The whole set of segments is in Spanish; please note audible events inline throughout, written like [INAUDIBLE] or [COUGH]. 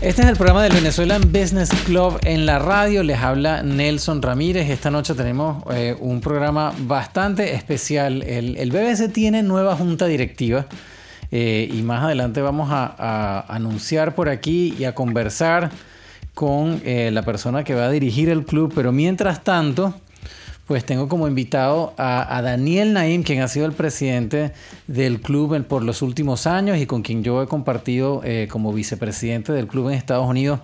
Este es el programa del Venezuelan Business Club en la radio. Les habla Nelson Ramírez. Esta noche tenemos eh, un programa bastante especial. El, BBC tiene nueva junta directiva eh, y más adelante vamos a, anunciar por aquí y a conversar con eh, la persona que va a dirigir el club. Pero mientras tanto, pues tengo como invitado a, Daniel Naim, quien ha sido el presidente del club por los últimos años y con quien yo he compartido eh, como vicepresidente del club en Estados Unidos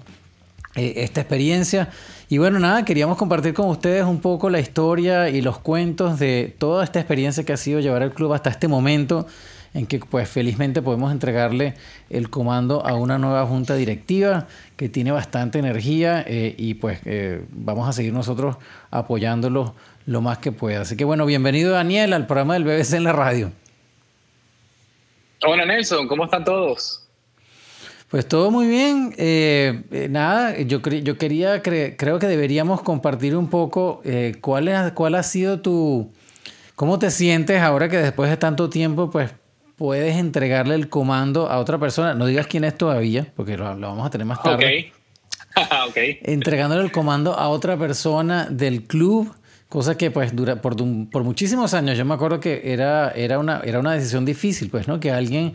eh, esta experiencia. Y bueno, nada, queríamos compartir con ustedes un poco la historia y los cuentos de toda esta experiencia que ha sido llevar el club hasta este momento en que pues felizmente podemos entregarle el comando a una nueva junta directiva que tiene bastante energía eh, y pues vamos a seguir nosotros apoyándolos lo más que pueda. Así que bueno, bienvenido Daniel al programa del BBC en la radio. Hola Nelson, ¿cómo están todos? Pues todo muy bien. Eh, eh, nada, yo, yo quería, creo que deberíamos compartir un poco eh, cuál, es, cuál ha sido tu, cómo te sientes ahora que después de tanto tiempo, pues puedes entregarle el comando a otra persona. No digas quién es todavía, porque lo, vamos a tener más tarde. Ok. [LAUGHS] okay. Entregándole el comando a otra persona del club. Cosa que pues dura por, por muchísimos años, yo me acuerdo que era, era, una, era una decisión difícil, pues, ¿no? Que alguien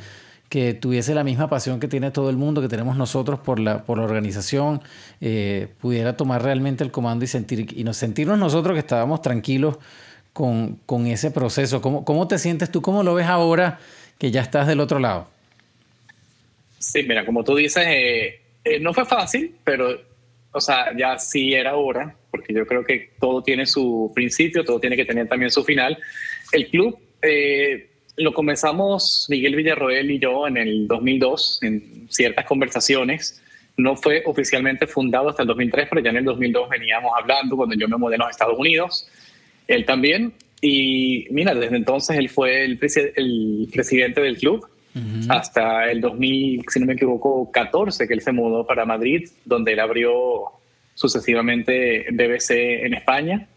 que tuviese la misma pasión que tiene todo el mundo, que tenemos nosotros por la, por la organización, eh, pudiera tomar realmente el comando y, sentir, y nos, sentirnos nosotros que estábamos tranquilos con, con ese proceso. ¿Cómo, ¿Cómo te sientes tú? ¿Cómo lo ves ahora que ya estás del otro lado? Sí, mira, como tú dices, eh, eh, no fue fácil, pero, o sea, ya sí era hora porque yo creo que todo tiene su principio, todo tiene que tener también su final. El club eh, lo comenzamos Miguel Villarroel y yo en el 2002, en ciertas conversaciones. No fue oficialmente fundado hasta el 2003, pero ya en el 2002 veníamos hablando cuando yo me mudé a los Estados Unidos. Él también. Y mira, desde entonces él fue el, el presidente del club hasta el 2000, si no me equivoco, 14, que él se mudó para Madrid, donde él abrió sucesivamente BBC en España,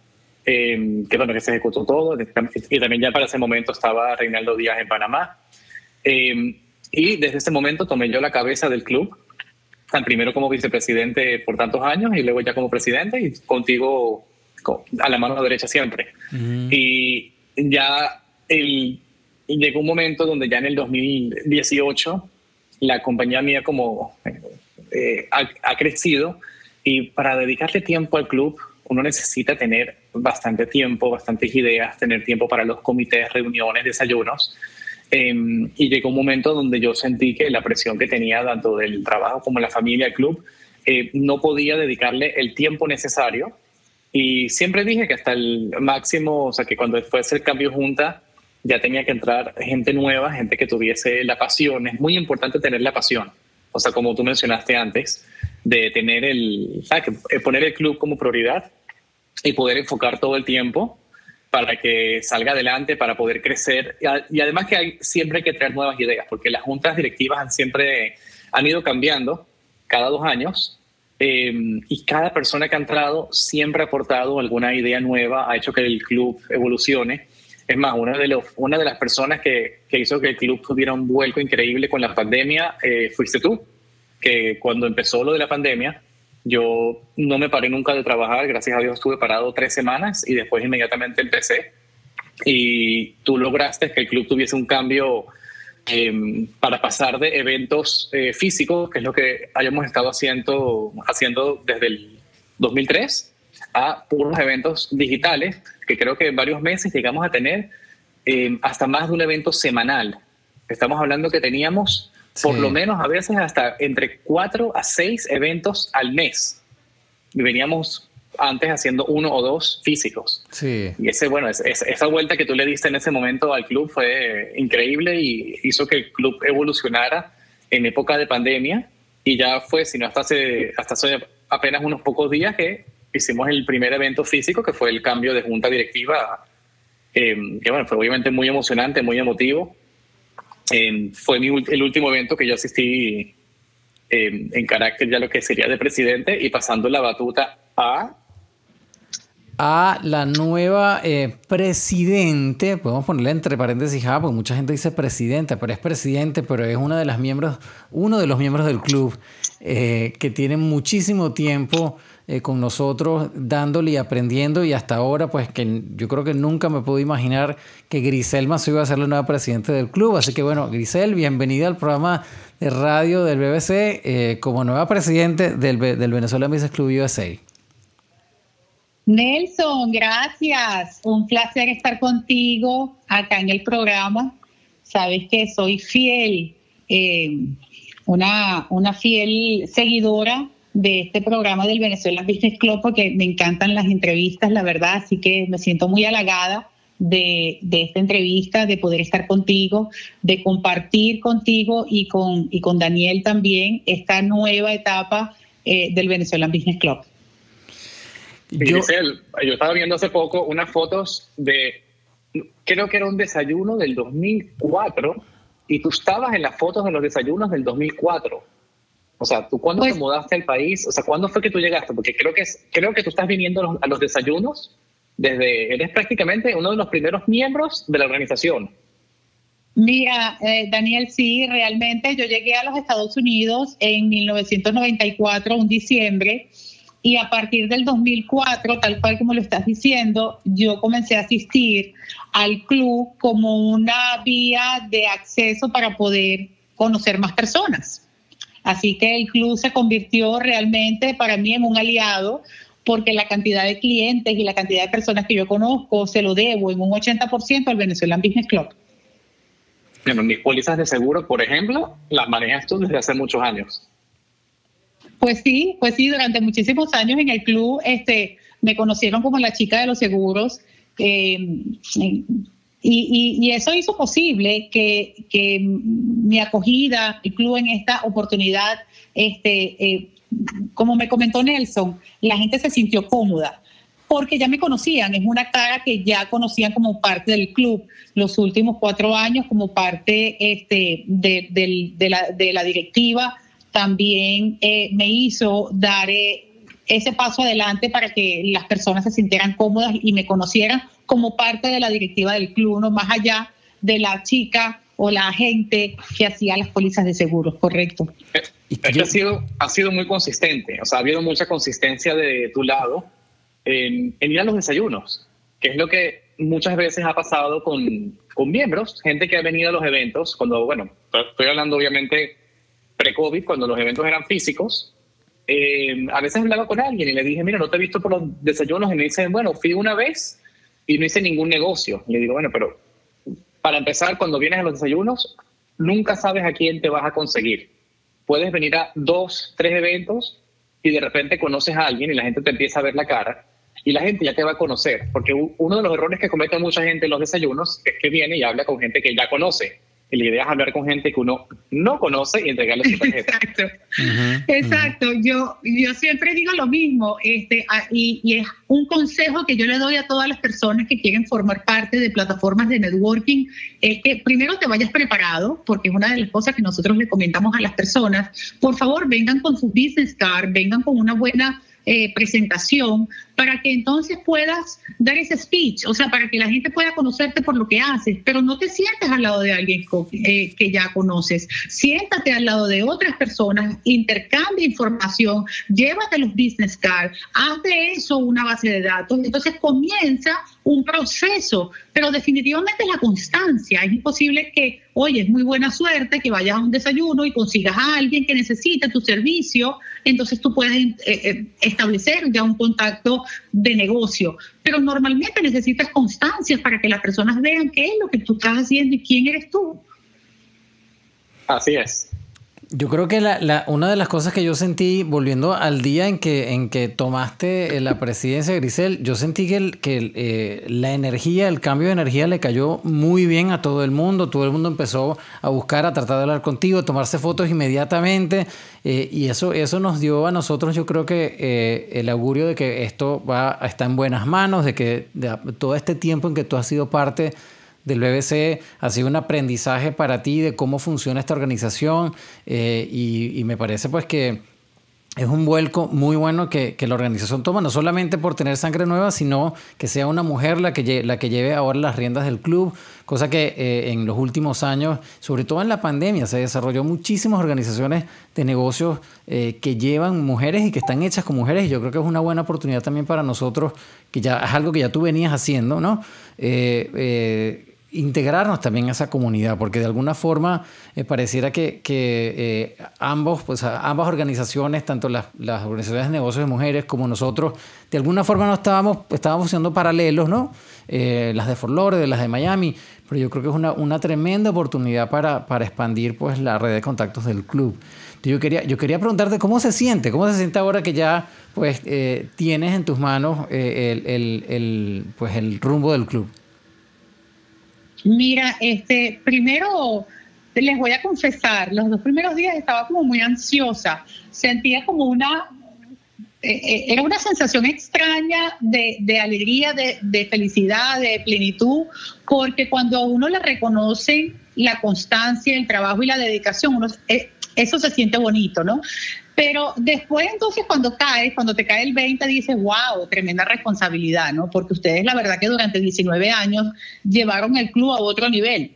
eh, que bueno, que se ejecutó todo, y también ya para ese momento estaba Reinaldo Díaz en Panamá. Eh, y desde ese momento tomé yo la cabeza del club, primero como vicepresidente por tantos años y luego ya como presidente y contigo a la mano derecha siempre. Y ya el, llegó un momento donde ya en el 2018 la compañía mía como eh, ha, ha, crecido y para dedicarle tiempo al club, uno necesita tener bastante tiempo, bastantes ideas, tener tiempo para los comités, reuniones, desayunos. Em, y llegó un momento donde yo sentí que la presión que tenía tanto del trabajo como la familia, el club, eh, no podía dedicarle el tiempo necesario. Y siempre dije que hasta el máximo, o sea, que cuando fuese el cambio junta, ya tenía que entrar gente nueva, gente que tuviese la pasión. Es muy importante tener la pasión. O sea, como tú mencionaste antes, de tener el, eh, poner el club como prioridad y poder enfocar todo el tiempo para que salga adelante, para poder crecer. Y, además que hay, siempre hay que traer nuevas ideas, porque las juntas directivas han siempre han ido cambiando cada dos años em, y cada persona que ha entrado siempre ha aportado alguna idea nueva, ha hecho que el club evolucione. Es más, una de, los, una de las personas que, que hizo que el club tuviera un vuelco increíble con la pandemia eh, fuiste tú que cuando empezó lo de la pandemia, yo no me paré nunca de trabajar, gracias a Dios estuve parado tres semanas y después inmediatamente empecé. Y tú lograste que el club tuviese un cambio em, para pasar de eventos eh, físicos, que es lo que hayamos estado haciendo, haciendo desde el 2003, a puros eventos digitales, que creo que en varios meses llegamos a tener em, hasta más de un evento semanal. Estamos hablando que teníamos por lo menos a veces hasta entre cuatro a seis eventos al mes. Y veníamos antes haciendo uno o dos físicos. Sí. Y ese, bueno, esa vuelta que tú le diste en ese momento al club fue increíble y hizo que el club evolucionara en época de pandemia. Y ya fue, sino hasta hace, hasta hace apenas unos pocos días que hicimos el primer evento físico, que fue el cambio de junta directiva, eh, que bueno, fue obviamente muy emocionante, muy emotivo fue el último evento que yo asistí en carácter ya lo que sería de presidente y pasando la batuta a a la nueva eh, presidente, podemos ponerle entre paréntesis, ah, porque mucha gente dice presidenta, pero es presidente, pero es una de las miembros, uno de los miembros del club eh, que tiene muchísimo tiempo eh, con nosotros, dándole y aprendiendo, y hasta ahora, pues que yo creo que nunca me puedo imaginar que Grisel Mazo iba a ser la nueva presidenta del club. Así que bueno, Grisel, bienvenida al programa de radio del BBC como nueva presidente del, del Venezuela Business Club USA. Nelson, gracias. Un placer estar contigo acá en el programa. Sabes que soy fiel, eh, una, una fiel seguidora de este programa del Venezuela Business Club porque me encantan las entrevistas, la verdad, así que me siento muy halagada de, esta entrevista, de poder estar contigo, de compartir contigo y con, y con Daniel también esta nueva etapa eh, del Venezuela Business Club. Yo, yo estaba viendo hace poco unas fotos de, creo que era un desayuno del 2004 y tú estabas en las fotos de los desayunos del 2004. O sea, ¿tú cuándo te pues mudaste al país? O sea, ¿cuándo fue que tú llegaste? Porque creo que, creo que tú estás viniendo a los desayunos desde, eres prácticamente uno de los primeros miembros de la organización. Mira, eh, Daniel, sí, realmente yo llegué a los Estados Unidos en 1994, un diciembre, y a partir del 2004, tal cual como lo estás diciendo, yo comencé a asistir al club como una vía de acceso para poder conocer más personas. Así que el club se convirtió realmente para mí en un aliado porque la cantidad de clientes y la cantidad de personas que yo conozco se lo debo en un 80% al Venezuelan Business Club. Bueno, mis pólizas de seguro, por ejemplo, las manejas tú desde hace muchos años. Pues sí, pues sí, durante muchísimos años en el club este, me conocieron como la chica de los seguros. Eh, y, eso hizo posible que, mi acogida, el club en esta oportunidad, este, eh, como me comentó Nelson, la gente se sintió cómoda porque ya me conocían, es una cara que ya conocían como parte del club los últimos cuatro años, como parte este, de, la, de la directiva también eh, me hizo dar eh, ese paso adelante para que las personas se sintieran cómodas y me conocieran como parte de la directiva del club, no más allá de la chica o la gente que hacía las pólizas de seguros, correcto. Esto ha sido, ha sido muy consistente, o sea, ha habido mucha consistencia de tu lado en, ir a los desayunos, que es lo que muchas veces ha pasado con, con miembros, gente que ha venido a los eventos, cuando, bueno, estoy hablando obviamente pre-COVID, cuando los eventos eran físicos, eh, a veces hablaba con alguien y le dije, mira, no te he visto por los desayunos. Y me dicen, bueno, fui una vez y no hice ningún negocio. Y le digo, bueno, pero para empezar, cuando vienes a los desayunos, nunca sabes a quién te vas a conseguir. Puedes venir a dos, tres eventos y de repente conoces a alguien y la gente te empieza a ver la cara y la gente ya te va a conocer. Porque uno de los errores que comete mucha gente en los desayunos es que viene y habla con gente que ya conoce la idea es hablar con gente que uno no conoce y entregarle su tarjeta. Exacto, exacto. Yo, yo siempre digo lo mismo, este, y, y, es un consejo que yo le doy a todas las personas que quieren formar parte de plataformas de networking, es que primero te vayas preparado, porque es una de las cosas que nosotros le comentamos a las personas. Por favor, vengan con su business card, vengan con una buena eh, presentación para que entonces puedas dar ese speech, o sea, para que la gente pueda conocerte por lo que haces, pero no te sientes al lado de alguien eh, que ya conoces, siéntate al lado de otras personas, intercambia información, llévate los business cards, haz de eso una base de datos, entonces comienza un proceso, pero definitivamente la constancia. Es imposible que, oye, es muy buena suerte que vayas a un desayuno y consigas a alguien que necesite tu servicio, entonces tú puedes eh, eh, establecer ya un contacto de negocio. Pero normalmente necesitas constancia para que las personas vean qué es lo que tú estás haciendo y quién eres tú. Así es. Yo creo que la, una de las cosas que yo sentí, volviendo al día en que, en que tomaste eh, la presidencia, Grisel, yo sentí que, que eh, la energía, el cambio de energía le cayó muy bien a todo el mundo. Todo el mundo empezó a buscar, a tratar de hablar contigo, a tomarse fotos inmediatamente. Eh, y eso, eso nos dio a nosotros, yo creo que el augurio de que esto va a en buenas manos, de que todo este tiempo en que tú has sido parte del BBC ha sido un aprendizaje para ti de cómo funciona esta organización eh, y, me parece pues que es un vuelco muy bueno que, la organización toma, no solamente por tener sangre nueva, sino que sea una mujer la que, la que lleve ahora las riendas del club, cosa que eh, en los últimos años, sobre todo en la pandemia, se desarrolló muchísimas organizaciones de negocios eh, que llevan mujeres y que están hechas con mujeres, y yo creo que es una buena oportunidad también para nosotros, que ya es algo que ya tú venías haciendo, ¿no? Integrarnos también a esa comunidad, porque de alguna forma eh, pareciera que, eh, ambos, pues, ambas organizaciones, tanto las, las, organizaciones de negocios de mujeres como nosotros, de alguna forma no estábamos, estábamos siendo paralelos, ¿no? Eh, las de Fort Lauderdale, las de Miami, pero yo creo que es una, una tremenda oportunidad para, para expandir pues, la red de contactos del club. Yo quería, yo quería preguntarte cómo se siente, cómo se siente ahora que ya pues, tienes en tus manos el, el, pues, el rumbo del club. Mira, este, primero les voy a confesar, los dos primeros días estaba como muy ansiosa, sentía como una, eh, eh, era una sensación extraña de, alegría, de, felicidad, de plenitud, porque cuando a uno le reconocen la constancia, el trabajo y la dedicación, uno, eh, eso se siente bonito, ¿no? Pero después entonces cuando caes, cuando te cae el 20, dices, wow, tremenda responsabilidad, ¿no? Porque ustedes la verdad que durante 19 años llevaron el club a otro nivel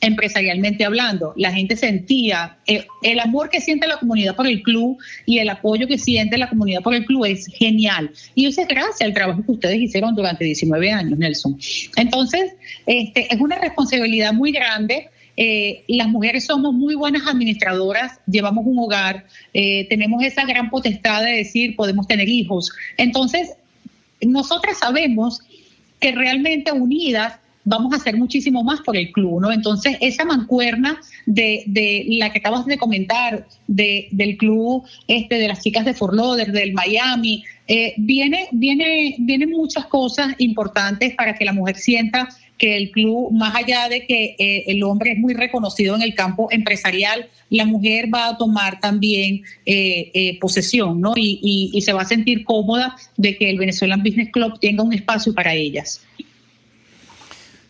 empresarialmente hablando, la gente sentía el, amor que siente la comunidad por el club y el apoyo que siente la comunidad por el club es genial. Y eso es gracias al trabajo que ustedes hicieron durante 19 años, Nelson. Entonces, este, es una responsabilidad muy grande eh, las mujeres somos muy buenas administradoras, llevamos un hogar, eh, tenemos esa gran potestad de decir, podemos tener hijos. Entonces, nosotras sabemos que realmente unidas vamos a hacer muchísimo más por el club, ¿no? Entonces, esa mancuerna de, la que acabas de comentar, del club este, de las chicas de Fort Lauderdale, del Miami, eh, viene, viene, vienen muchas cosas importantes para que la mujer sienta que el club, más allá de que eh, el hombre es muy reconocido en el campo empresarial, la mujer va a tomar también eh, eh, posesión, ¿no? Y, y se va a sentir cómoda de que el Venezuelan Business Club tenga un espacio para ellas.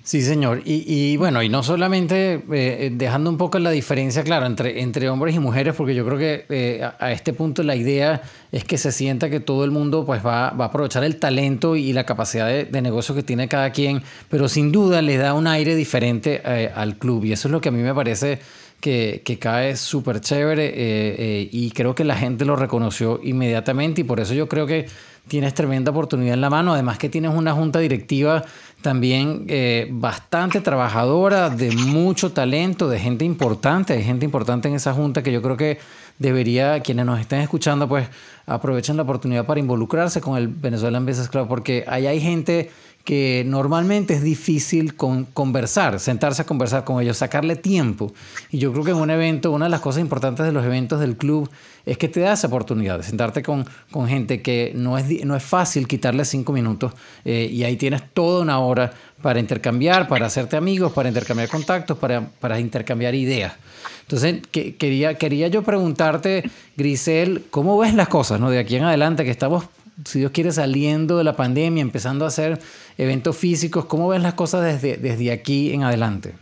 Sí, señor. Y, bueno, y no solamente eh, eh, dejando un poco la diferencia, claro, entre, entre hombres y mujeres, porque yo creo que eh, a, este punto la idea es que se sienta que todo el mundo pues va, va a aprovechar el talento y la capacidad de, negocio que tiene cada quien, pero sin duda le da un aire diferente al club. Y eso es lo que a mí me parece que, que cae súper chévere y creo que la gente lo reconoció inmediatamente y por eso yo creo que tienes tremenda oportunidad en la mano, además que tienes una junta directiva también eh, bastante trabajadora, de mucho talento, de gente importante, de gente importante en esa junta que yo creo que debería, quienes nos estén escuchando, pues aprovechen la oportunidad para involucrarse con el Venezuelan Business Club, porque ahí hay gente que normalmente es difícil con, conversar, sentarse a conversar con ellos, sacarle tiempo. Y yo creo que en un evento, una de las cosas importantes de los eventos del club es que te da esa oportunidad de sentarte con, con gente que no es, no es fácil quitarle cinco minutos eh, y ahí tienes toda una hora para intercambiar, para hacerte amigos, para intercambiar contactos, para, para intercambiar ideas. Entonces, que, quería, quería yo preguntarte, Grisel, ¿cómo ves las cosas ¿no? de aquí en adelante que estamos si Dios quiere, saliendo de la pandemia, empezando a hacer eventos físicos. ¿Cómo ven las cosas desde, desde aquí en adelante?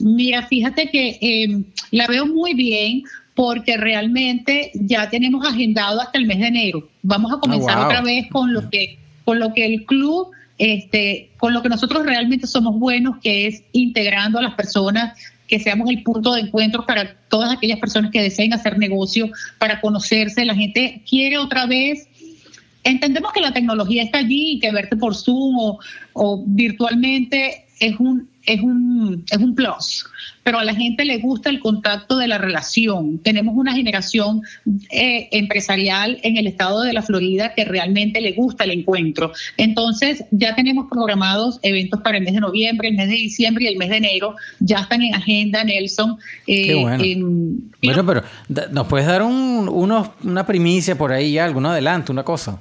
Mira, fíjate que em, la veo muy bien porque realmente ya tenemos agendado hasta el mes de enero. Vamos a ah, comenzar otra vez con lo que con lo que el club este, con lo que nosotros realmente somos buenos, que es integrando a las personas, que seamos el punto de encuentro para todas aquellas personas que deseen hacer negocio, para conocerse. La gente quiere otra vez entendemos que la tecnología está allí y que verte por Zoom o, virtualmente es un, es, un, es un plus, pero a la gente le gusta el contacto de la relación. Tenemos una generación eh, empresarial en el estado de la Florida que realmente le gusta el encuentro. Entonces, ya tenemos programados eventos para el mes de noviembre, el mes de diciembre y el mes de enero. Ya están en agenda, Nelson. Eh, Qué bueno. pero ¿nos puedes dar un, una primicia por ahí, algo, un adelanto, una cosa?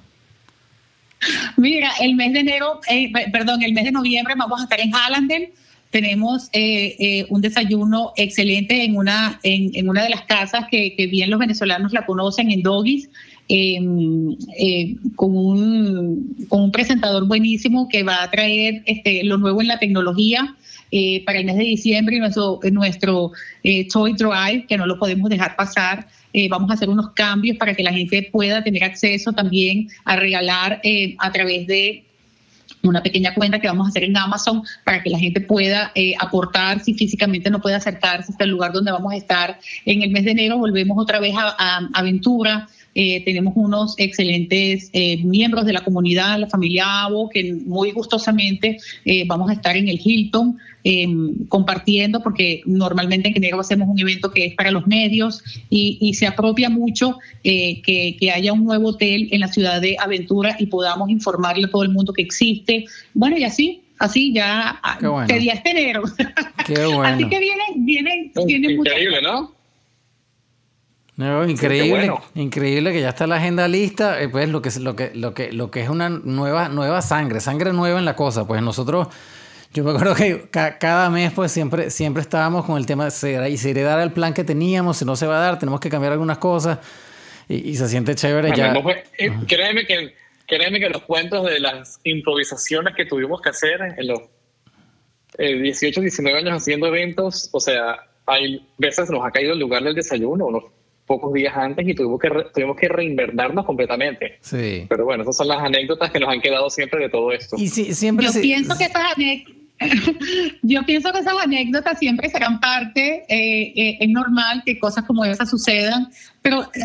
Mira, el mes de enero, eh, perdón, el mes de noviembre vamos a estar en Hallandel. Tenemos eh, eh, un desayuno excelente en una, en, una de las casas que, bien los venezolanos la conocen, en Doggies, em, con, un, con un presentador buenísimo que va a traer este, lo nuevo en la tecnología. eh, para el mes de diciembre nuestro, nuestro eh, Toy Drive, que no lo podemos dejar pasar. Vamos a hacer unos cambios para que la gente pueda tener acceso también a regalar a través de una pequeña cuenta que vamos a hacer en Amazon para que la gente pueda aportar si físicamente no puede acercarse hasta el lugar donde vamos a estar. En el mes de enero volvemos otra vez a Aventura eh, tenemos unos excelentes eh, miembros de la comunidad, la familia Avo, que muy gustosamente eh, vamos a estar en el Hilton em, compartiendo, porque normalmente en enero hacemos un evento que es para los medios y, se apropia mucho que, haya un nuevo hotel en la ciudad de Aventura y podamos informarle a todo el mundo que existe. Bueno, y así así ya bueno. este enero. [LAUGHS] así que vienen, vienen, vienen Increíble, ¿no? No, increíble, increíble que ya está la agenda lista, eh, pues lo que, lo que, lo que, lo que es una nueva, nueva sangre, sangre nueva en la cosa. Pues nosotros, yo me acuerdo que cada mes, pues siempre, siempre estábamos con el tema de si se dar el plan que teníamos, si no se va a dar, tenemos que cambiar algunas cosas y, se siente chévere ya. Eh, créeme que, créeme que los cuentos de las improvisaciones que tuvimos que hacer en los 18, eh, 19 años haciendo eventos, o sea, hay veces nos ha caído el lugar del desayuno, pocos días antes y tuvimos que, tuvimos que reinvernarnos completamente. Sí. Pero bueno, esas son las anécdotas que nos han quedado siempre de todo esto. Y siempre Yo pienso que esas anécdotas [LAUGHS] yo pienso que esas anécdotas siempre serán parte, eh, eh, es normal que cosas como esas sucedan, pero eh,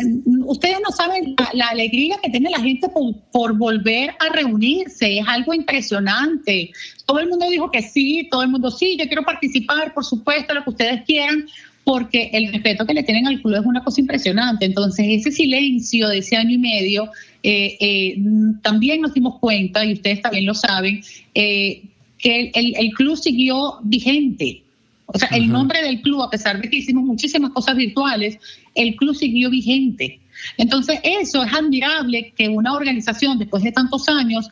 ustedes no saben la, alegría que tiene la gente por, por, volver a reunirse, es algo impresionante. Todo el mundo dijo que sí, todo el mundo sí, yo quiero participar, por supuesto, lo que ustedes quieran, porque el respeto que le tienen al club es una cosa impresionante. Entonces, ese silencio de ese año y medio, eh, eh, también nos dimos cuenta, y ustedes también lo saben, eh, que el, club siguió vigente. O sea, el nombre del club, a pesar de que hicimos muchísimas cosas virtuales, el club siguió vigente. Entonces, eso es admirable que una organización, después de tantos años,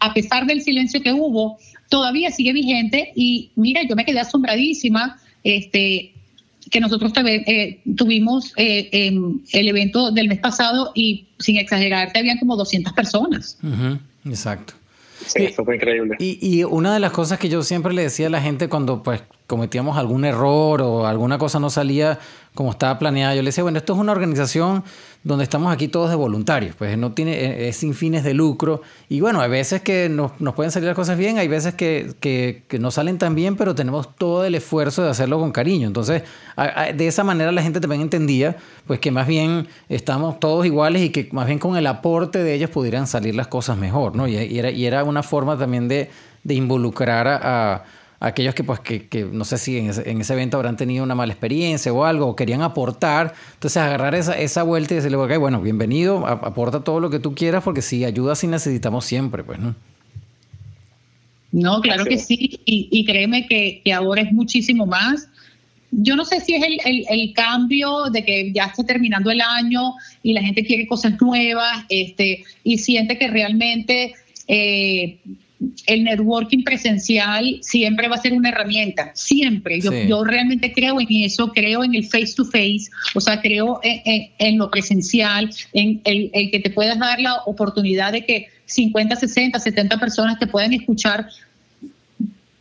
a pesar del silencio que hubo, todavía sigue vigente. Y mira, yo me quedé asombradísima. Este, que nosotros eh, tuvimos eh, el evento del mes pasado y sin exagerarte habían como 200 personas. Exacto. Sí, eso fue increíble. Y, y, una de las cosas que yo siempre le decía a la gente cuando pues cometíamos algún error o alguna cosa no salía como estaba planeada, yo le decía, bueno, esto es una organización donde estamos aquí todos de voluntarios, pues no tiene, eh, es sin fines de lucro. Y bueno, hay veces que nos, nos pueden salir las cosas bien, hay veces que, que, no salen tan bien, pero tenemos todo el esfuerzo de hacerlo con cariño. Entonces, de esa manera la gente también entendía, pues que más bien estamos todos iguales y que más bien con el aporte de ellos pudieran salir las cosas mejor, ¿no? Y, era, y era, una forma también de, de involucrar a aquellos que, pues, que, que no sé si en ese, en ese, evento habrán tenido una mala experiencia o algo, o querían aportar. Entonces, agarrar esa, esa vuelta y decirle, ok, bueno, bienvenido, aporta todo lo que tú quieras, porque si ayuda, sí necesitamos siempre, pues, ¿no? No, claro que sí, y, y créeme que, que, ahora es muchísimo más. Yo no sé si es el, el, el, cambio de que ya está terminando el año y la gente quiere cosas nuevas este, y siente que realmente eh, el networking presencial siempre va a ser una herramienta, siempre. Yo, yo realmente creo en eso, creo en el face to face, o sea, creo en, lo presencial, en el, que te puedas dar la oportunidad de que 50, 60, 70 personas te puedan escuchar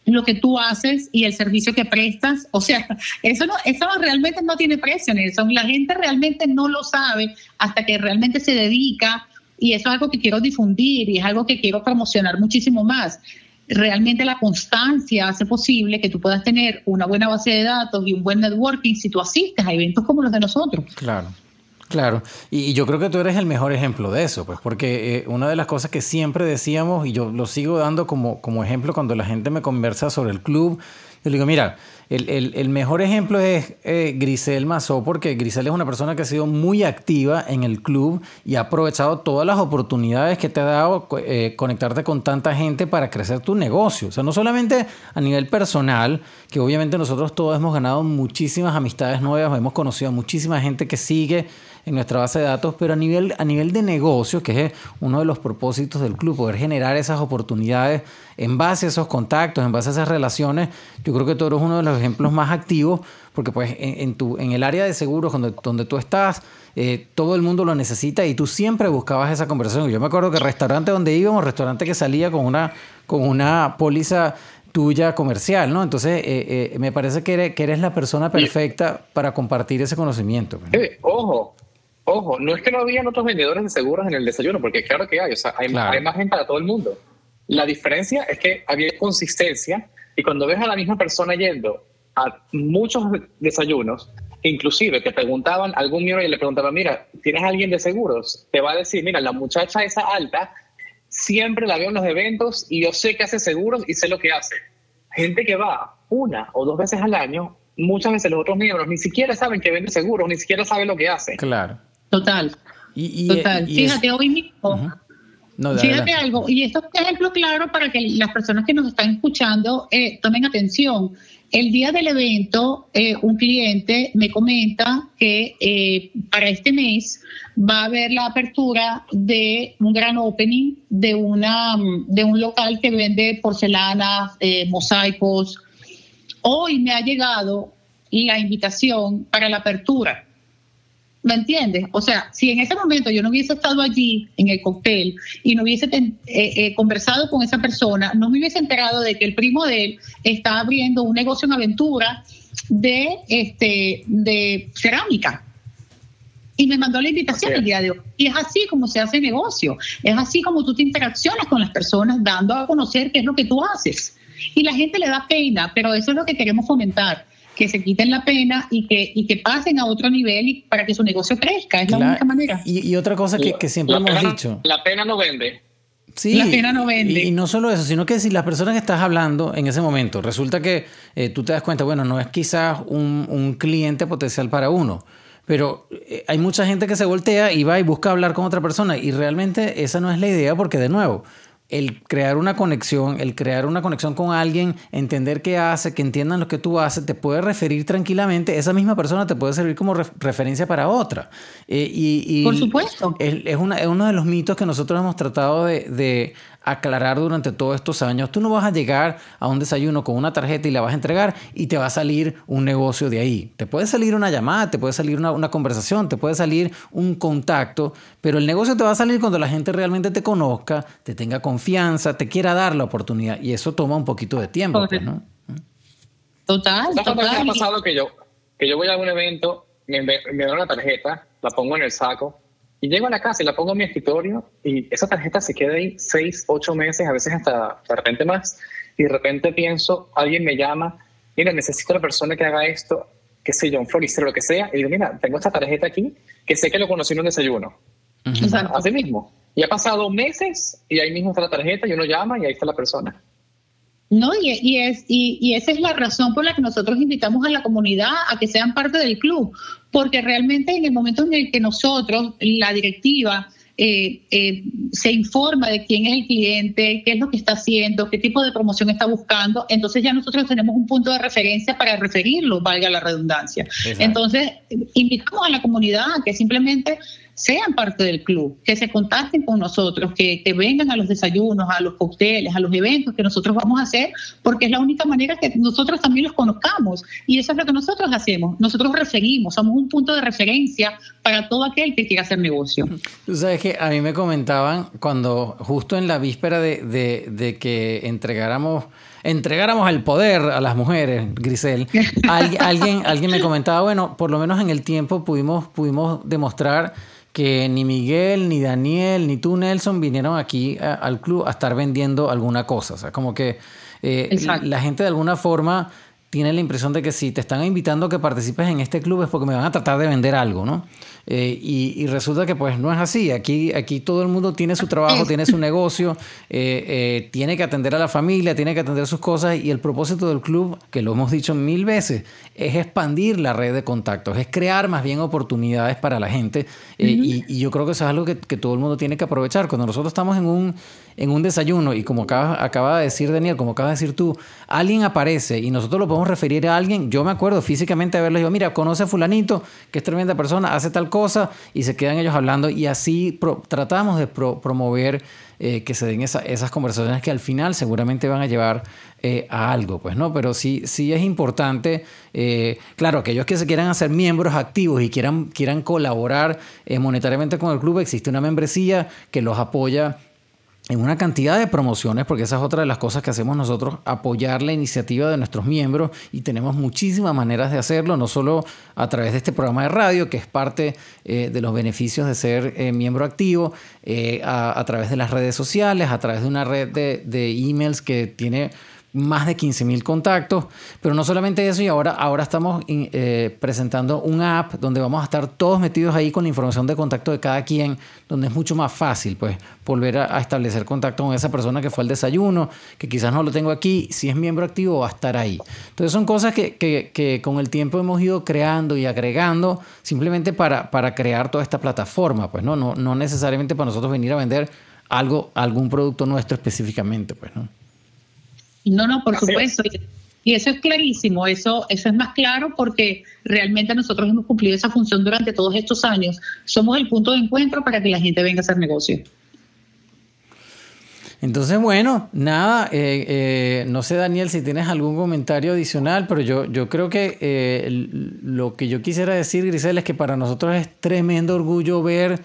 lo que tú haces y el servicio que prestas. O sea, [LAUGHS] eso no, eso realmente no tiene precio, Nelson. La gente realmente no lo sabe hasta que realmente se dedica y eso es algo que quiero difundir y es algo que quiero promocionar muchísimo más. Realmente la constancia hace posible que tú puedas tener una buena base de datos y un buen networking si tú asistes a eventos como los de nosotros. Claro. Claro, y, yo creo que tú eres el mejor ejemplo de eso, pues porque eh, una de las cosas que siempre decíamos, y yo lo sigo dando como, como ejemplo cuando la gente me conversa sobre el club, yo le digo, mira, el, mejor ejemplo es eh, Grisel Mazó, porque Grisel es una persona que ha sido muy activa en el club y ha aprovechado todas las oportunidades que te ha dado eh, conectarte con tanta gente para crecer tu negocio. O sea, no solamente a nivel personal, que obviamente nosotros todos hemos ganado muchísimas amistades nuevas, hemos conocido a muchísima gente que sigue en nuestra base de datos, pero a nivel, a nivel de negocio, que es uno de los propósitos del club, poder generar esas oportunidades en base a esos contactos, en base a esas relaciones, yo creo que tú eres uno de los ejemplos más activos, porque pues en, tu, en el área de seguros donde, donde tú estás, eh, todo el mundo lo necesita y tú siempre buscabas esa conversación. Yo me acuerdo que el restaurante donde íbamos, restaurante que salía con una, con una póliza tuya comercial, ¿no? Entonces, eh, eh, me parece que eres, que eres, la persona perfecta para compartir ese conocimiento. Pues, ojo, ojo, no es que no habían otros vendedores de seguros en el desayuno, porque claro que hay, o sea, hay, hay más gente para todo el mundo. La diferencia es que había consistencia y cuando ves a la misma persona yendo a muchos desayunos, inclusive te preguntaban, algún miembro y le preguntaba, mira, ¿tienes alguien de seguros? Te va a decir, mira, la muchacha esa alta siempre la veo en los eventos y yo sé que hace seguros y sé lo que hace. Gente que va una o dos veces al año, muchas veces los otros miembros ni siquiera saben que vende seguros, ni siquiera saben lo que hace. Claro. Total. Y, Total. Fíjate, hoy mismo. Fíjate algo, y esto es un ejemplo claro para que las personas que nos están escuchando eh, tomen atención. El día del evento, eh, un cliente me comenta que eh, para este mes va a haber la apertura de un gran opening de, una, de un local que vende porcelanas, eh, mosaicos. Hoy me ha llegado la invitación para la apertura. ¿Me entiendes? O sea, si en ese momento yo no hubiese estado allí en el cóctel y no hubiese eh, eh, conversado con esa persona, no me hubiese enterado de que el primo de él está abriendo un negocio en aventura de, este, de cerámica. Y me mandó la invitación el día de hoy. Y es así como se hace negocio. Es así como tú te interaccionas con las personas, dando a conocer qué es lo que tú haces. Y la gente le da pena, pero eso es lo que queremos fomentar que se quiten la pena y que, y que pasen a otro nivel y para que su negocio crezca. Es la única manera. Y, otra cosa que, que siempre hemos dicho. La pena no vende. Sí, la pena no vende. Y, no solo eso, sino que si las personas que estás hablando en ese momento, resulta que eh, tú te das cuenta, bueno, no es quizás un, un cliente potencial para uno, pero eh, hay mucha gente que se voltea y va y busca hablar con otra persona y realmente esa no es la idea porque de nuevo, el crear una conexión, el crear una conexión con alguien, entender qué hace, que entiendan lo que tú haces, te puede referir tranquilamente, esa misma persona te puede servir como referencia para otra. Eh, y, Por supuesto. Es, una, es, uno de los mitos que nosotros hemos tratado de, aclarar durante todos estos años. Tú no vas a llegar a un desayuno con una tarjeta y la vas a entregar y te va a salir un negocio de ahí. Te puede salir una llamada, te puede salir una, una conversación, te puede salir un contacto, pero el negocio te va a salir cuando la gente realmente te conozca, te tenga confianza, te quiera dar la oportunidad y eso toma un poquito de tiempo, pues, ¿no? Total, total. ha pasado que yo, que yo voy a un evento, me, me dan una tarjeta, la pongo en el saco y llego a la casa y la pongo en mi escritorio y esa tarjeta se queda ahí seis, ocho meses, a veces hasta de repente más. Y de repente pienso, alguien me llama, mira, necesito a la persona que haga esto, qué sé yo, un floristero, lo que sea. Y digo, mira, tengo esta tarjeta aquí que sé que lo conocí en un desayuno. Así mismo. Y ha pasado meses y ahí mismo está la tarjeta y uno llama y ahí está la persona. No, y, es, y, esa es la razón por la que nosotros invitamos a la comunidad a que sean parte del club, porque realmente en el momento en el que nosotros, la directiva, eh, eh, se informa de quién es el cliente, qué es lo que está haciendo, qué tipo de promoción está buscando, entonces ya nosotros tenemos un punto de referencia para referirlo, valga la redundancia. Entonces, invitamos a la comunidad a que simplemente sean parte del club, que se contacten con nosotros, que, que, vengan a los desayunos, a los cócteles, a los eventos que nosotros vamos a hacer, porque es la única manera que nosotros también los conozcamos. Y eso es lo que nosotros hacemos. Nosotros referimos, somos un punto de referencia para todo aquel que quiera hacer negocio. Tú sabes que a mí me comentaban cuando justo en la víspera de, de, de que entregáramos entregáramos el poder a las mujeres, Grisel, [LAUGHS] alguien, alguien me comentaba, bueno, por lo menos en el tiempo pudimos, pudimos demostrar que ni Miguel, ni Daniel, ni tú, Nelson, vinieron aquí al club a estar vendiendo alguna cosa. O sea, como que eh, la gente de alguna forma tiene la impresión de que si te están invitando a que participes en este club es porque me van a tratar de vender algo, ¿no? Eh, y, resulta que pues no es así. Aquí, aquí todo el mundo tiene su trabajo, tiene su negocio, eh, eh, tiene que atender a la familia, tiene que atender sus cosas y el propósito del club, que lo hemos dicho mil veces, es expandir la red de contactos, es crear más bien oportunidades para la gente y, yo creo que eso es algo que, que, todo el mundo tiene que aprovechar. Cuando nosotros estamos en un, en un desayuno y como acaba, de decir Daniel, como acaba de decir tú, alguien aparece y nosotros lo podemos referir a alguien, yo me acuerdo físicamente haberle dicho, mira, conoce a fulanito, que es tremenda persona, hace tal cosa, cosa y se quedan ellos hablando y así tratamos de promover eh, que se den esas conversaciones que al final seguramente van a llevar eh, a algo, pues, ¿no? Pero sí, sí es importante, eh, claro, aquellos que se quieran hacer miembros activos y quieran, quieran colaborar monetariamente con el club, existe una membresía que los apoya en una cantidad de promociones, porque esa es otra de las cosas que hacemos nosotros, apoyar la iniciativa de nuestros miembros y tenemos muchísimas maneras de hacerlo, no solo a través de este programa de radio, que es parte eh, de los beneficios de ser eh, miembro activo, eh, a, través de las redes sociales, a través de una red de, de emails que tiene más de 15 mil contactos, pero no solamente eso, y ahora, ahora estamos eh, presentando un app donde vamos a estar todos metidos ahí con la información de contacto de cada quien, donde es mucho más fácil, pues, volver a, establecer contacto con esa persona que fue al desayuno, que quizás no lo tengo aquí, si es miembro activo va a estar ahí. Entonces son cosas que, que, que con el tiempo hemos ido creando y agregando simplemente para, para crear toda esta plataforma, pues, ¿no? No, no necesariamente para nosotros venir a vender algo, algún producto nuestro específicamente, pues, ¿no? No, no, por supuesto. Y eso es clarísimo, eso, eso es más claro porque realmente nosotros hemos cumplido esa función durante todos estos años. Somos el punto de encuentro para que la gente venga a hacer negocio. Entonces, bueno, nada, eh, eh, no sé Daniel si tienes algún comentario adicional, pero yo, yo creo que eh, lo que yo quisiera decir, Grisel, es que para nosotros es tremendo orgullo ver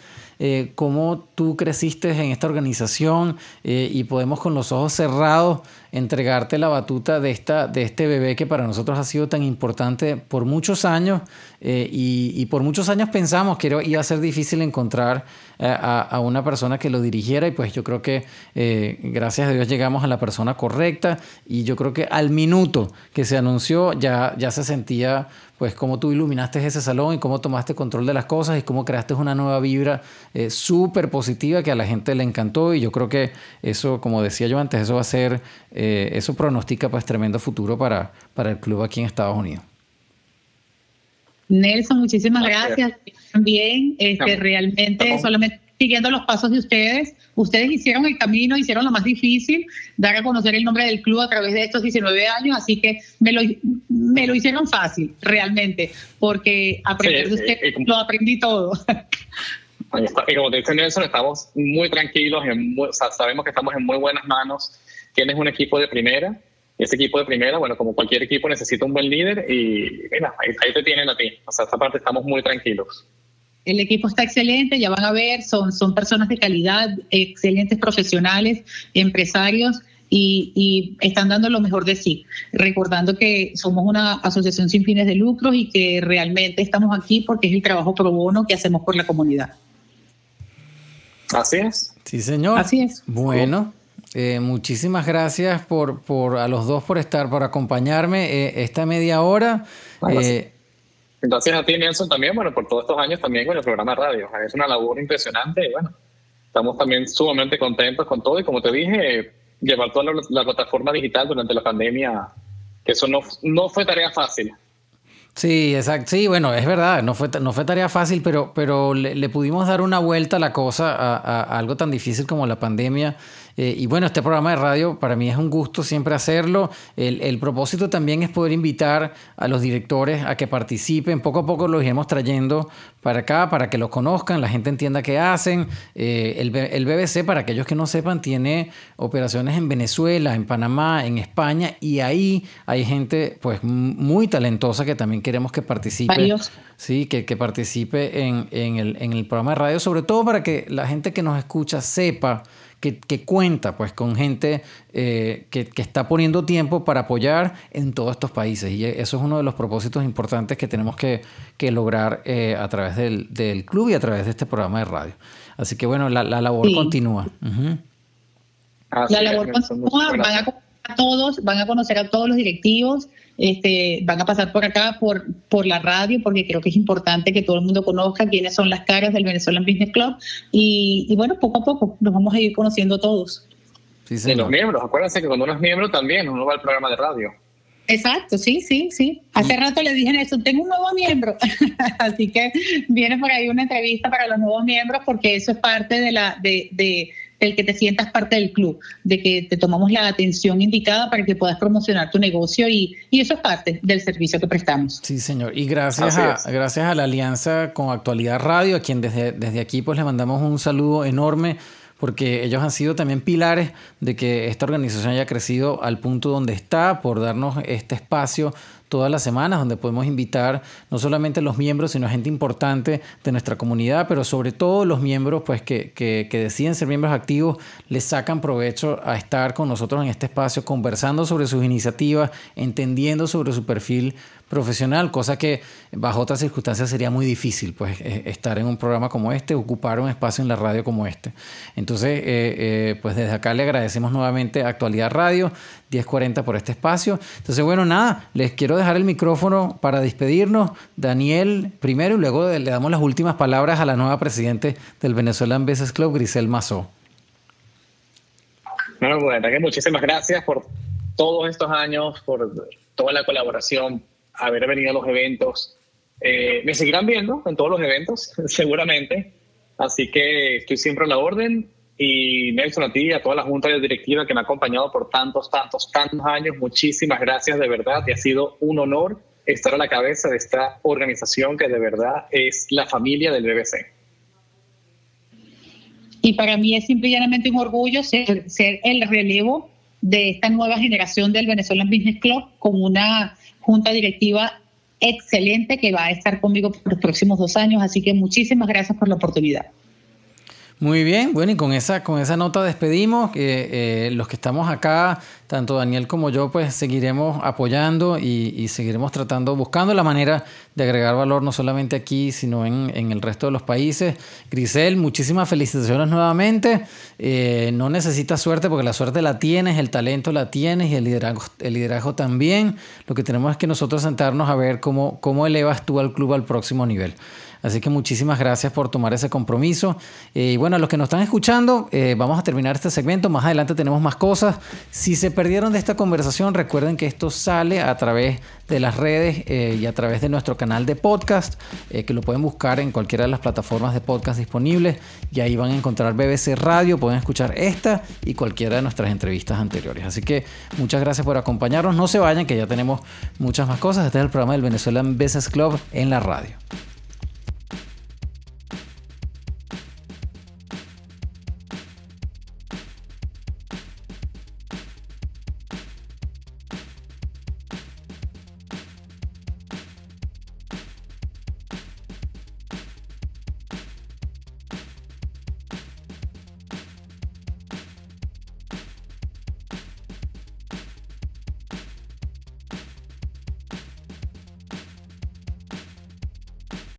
cómo tú creciste en esta organización y podemos con los ojos cerrados entregarte la batuta de, esta, de este bebé que para nosotros ha sido tan importante por muchos años eh, y, por muchos años pensamos que iba a ser difícil encontrar eh, a, una persona que lo dirigiera y pues yo creo que eh, gracias a Dios llegamos a la persona correcta y yo creo que al minuto que se anunció ya, ya se sentía pues cómo tú iluminaste ese salón y cómo tomaste control de las cosas y cómo creaste una nueva vibra súper positiva que a la gente le encantó y yo creo que eso, como decía yo antes, eso va a ser eh, eso pronostica pues tremendo futuro para, para el club aquí en Estados Unidos. Nelson, muchísimas gracias. También, este, realmente, solamente siguiendo los pasos de ustedes, ustedes hicieron el camino, hicieron lo más difícil, dar a conocer el nombre del club a través de estos 19 años, así que me lo, me lo hicieron fácil, realmente, porque aprender de ustedes lo aprendí todo. Y como te dice Nelson, estamos muy tranquilos, sabemos que estamos en muy buenas manos tienes un equipo de primera, ese equipo de primera, bueno, como cualquier equipo necesita un buen líder y mira, ahí, te tienen a ti. O sea, esta parte estamos muy tranquilos. El equipo está excelente, ya van a ver, son, son personas de calidad, excelentes profesionales, empresarios y, y, están dando lo mejor de sí, recordando que somos una asociación sin fines de lucro y que realmente estamos aquí porque es el trabajo pro bono que hacemos por la comunidad. Así es. Sí, señor. Así es. Bueno. Eh, muchísimas gracias por, por, a los dos por estar, por acompañarme eh, esta media hora. Eh, gracias a ti, Nelson, también, bueno, por todos estos años también con el programa de radio. Es una labor impresionante y bueno, estamos también sumamente contentos con todo y como te dije, llevar toda la, plataforma digital durante la pandemia, que eso no, no fue tarea fácil. Sí, exacto. Sí, bueno, es verdad, no fue, no fue tarea fácil, pero, pero le, pudimos dar una vuelta a la cosa, a algo tan difícil como la pandemia. Eh, y bueno, este programa de radio para mí es un gusto siempre hacerlo. El, propósito también es poder invitar a los directores a que participen. Poco a poco los iremos trayendo para acá, para que los conozcan, la gente entienda qué hacen. Eh, el, el, BBC, para aquellos que no sepan, tiene operaciones en Venezuela, en Panamá, en España, y ahí hay gente pues muy talentosa que también queremos que participe. Sí, que, que participe en, en, el, en el programa de radio, sobre todo para que la gente que nos escucha sepa que, cuenta pues con gente eh, que, está poniendo tiempo para apoyar en todos estos países. Y eso es uno de los propósitos importantes que tenemos que, lograr eh, a través del, club y a través de este programa de radio. Así que bueno, la, labor continúa. La labor continúa, van a a todos, van a conocer a todos los directivos, este, van a pasar por acá, por, por la radio, porque creo que es importante que todo el mundo conozca quiénes son las caras del Venezuelan Business Club. Y, bueno, poco a poco nos vamos a ir conociendo todos. Sí, los miembros, acuérdense que cuando uno es miembro también uno va al programa de radio. Exacto, sí, sí, sí. Hace rato le dije eso, tengo un nuevo miembro. [LAUGHS] Así que viene por ahí una entrevista para los nuevos miembros porque eso es parte de la de, de el que te sientas parte del club, de que te tomamos la atención indicada para que puedas promocionar tu negocio y, eso es parte del servicio que prestamos. Sí, señor. Y gracias, a, gracias a la alianza con Actualidad Radio, a quien desde, desde aquí pues le mandamos un saludo enorme porque ellos han sido también pilares de que esta organización haya crecido al punto donde está, por darnos este espacio todas las semanas, donde podemos invitar no solamente a los miembros, sino a gente importante de nuestra comunidad, pero sobre todo los miembros pues, que, que, que deciden ser miembros activos, les sacan provecho a estar con nosotros en este espacio, conversando sobre sus iniciativas, entendiendo sobre su perfil profesional, cosa que bajo otras circunstancias sería muy difícil, pues eh, estar en un programa como este, ocupar un espacio en la radio como este. Entonces, eh, eh, pues desde acá le agradecemos nuevamente a Actualidad Radio 1040 por este espacio. Entonces, bueno, nada, les quiero dejar el micrófono para despedirnos. Daniel primero y luego le damos las últimas palabras a la nueva presidente del Venezuelan Business Club, Grisel Mazó. Bueno, bueno, muchísimas gracias por todos estos años, por toda la colaboración, haber venido a los eventos. Eh, me seguirán viendo en todos los eventos, [LAUGHS] seguramente. Así que estoy siempre a la orden. Y Nelson, a ti y a toda la junta de directiva que me ha acompañado por tantos, tantos, tantos años, muchísimas gracias de verdad. Y ha sido un honor estar a la cabeza de esta organización que de verdad es la familia del BBC. Y para mí es simplemente un orgullo ser, ser el relevo de esta nueva generación del Venezuelan Business Club con una junta directiva excelente que va a estar conmigo por los próximos dos años. Así que muchísimas gracias por la oportunidad. Muy bien, bueno, y con esa, con esa nota despedimos. Eh, los que estamos acá, tanto Daniel como yo, pues seguiremos apoyando y, seguiremos tratando, buscando la manera de agregar valor no solamente aquí, sino en, en el resto de los países. Grisel, muchísimas felicitaciones nuevamente. Eh, no necesitas suerte porque la suerte la tienes, el talento la tienes y el liderazgo, el liderazgo también. Lo que tenemos es que nosotros sentarnos a ver cómo, cómo elevas tú al club al próximo nivel. Así que muchísimas gracias por tomar ese compromiso. Eh, y bueno, a los que nos están escuchando, eh, vamos a terminar este segmento. Más adelante tenemos más cosas. Si se perdieron de esta conversación, recuerden que esto sale a través de las redes eh, y a través de nuestro canal de podcast, que lo pueden buscar en cualquiera de las plataformas de podcast disponibles. Y ahí van a encontrar BBC Radio, pueden escuchar esta y cualquiera de nuestras entrevistas anteriores. Así que muchas gracias por acompañarnos. No se vayan, que ya tenemos muchas más cosas. Este es el programa del Venezuelan Business Club en la radio.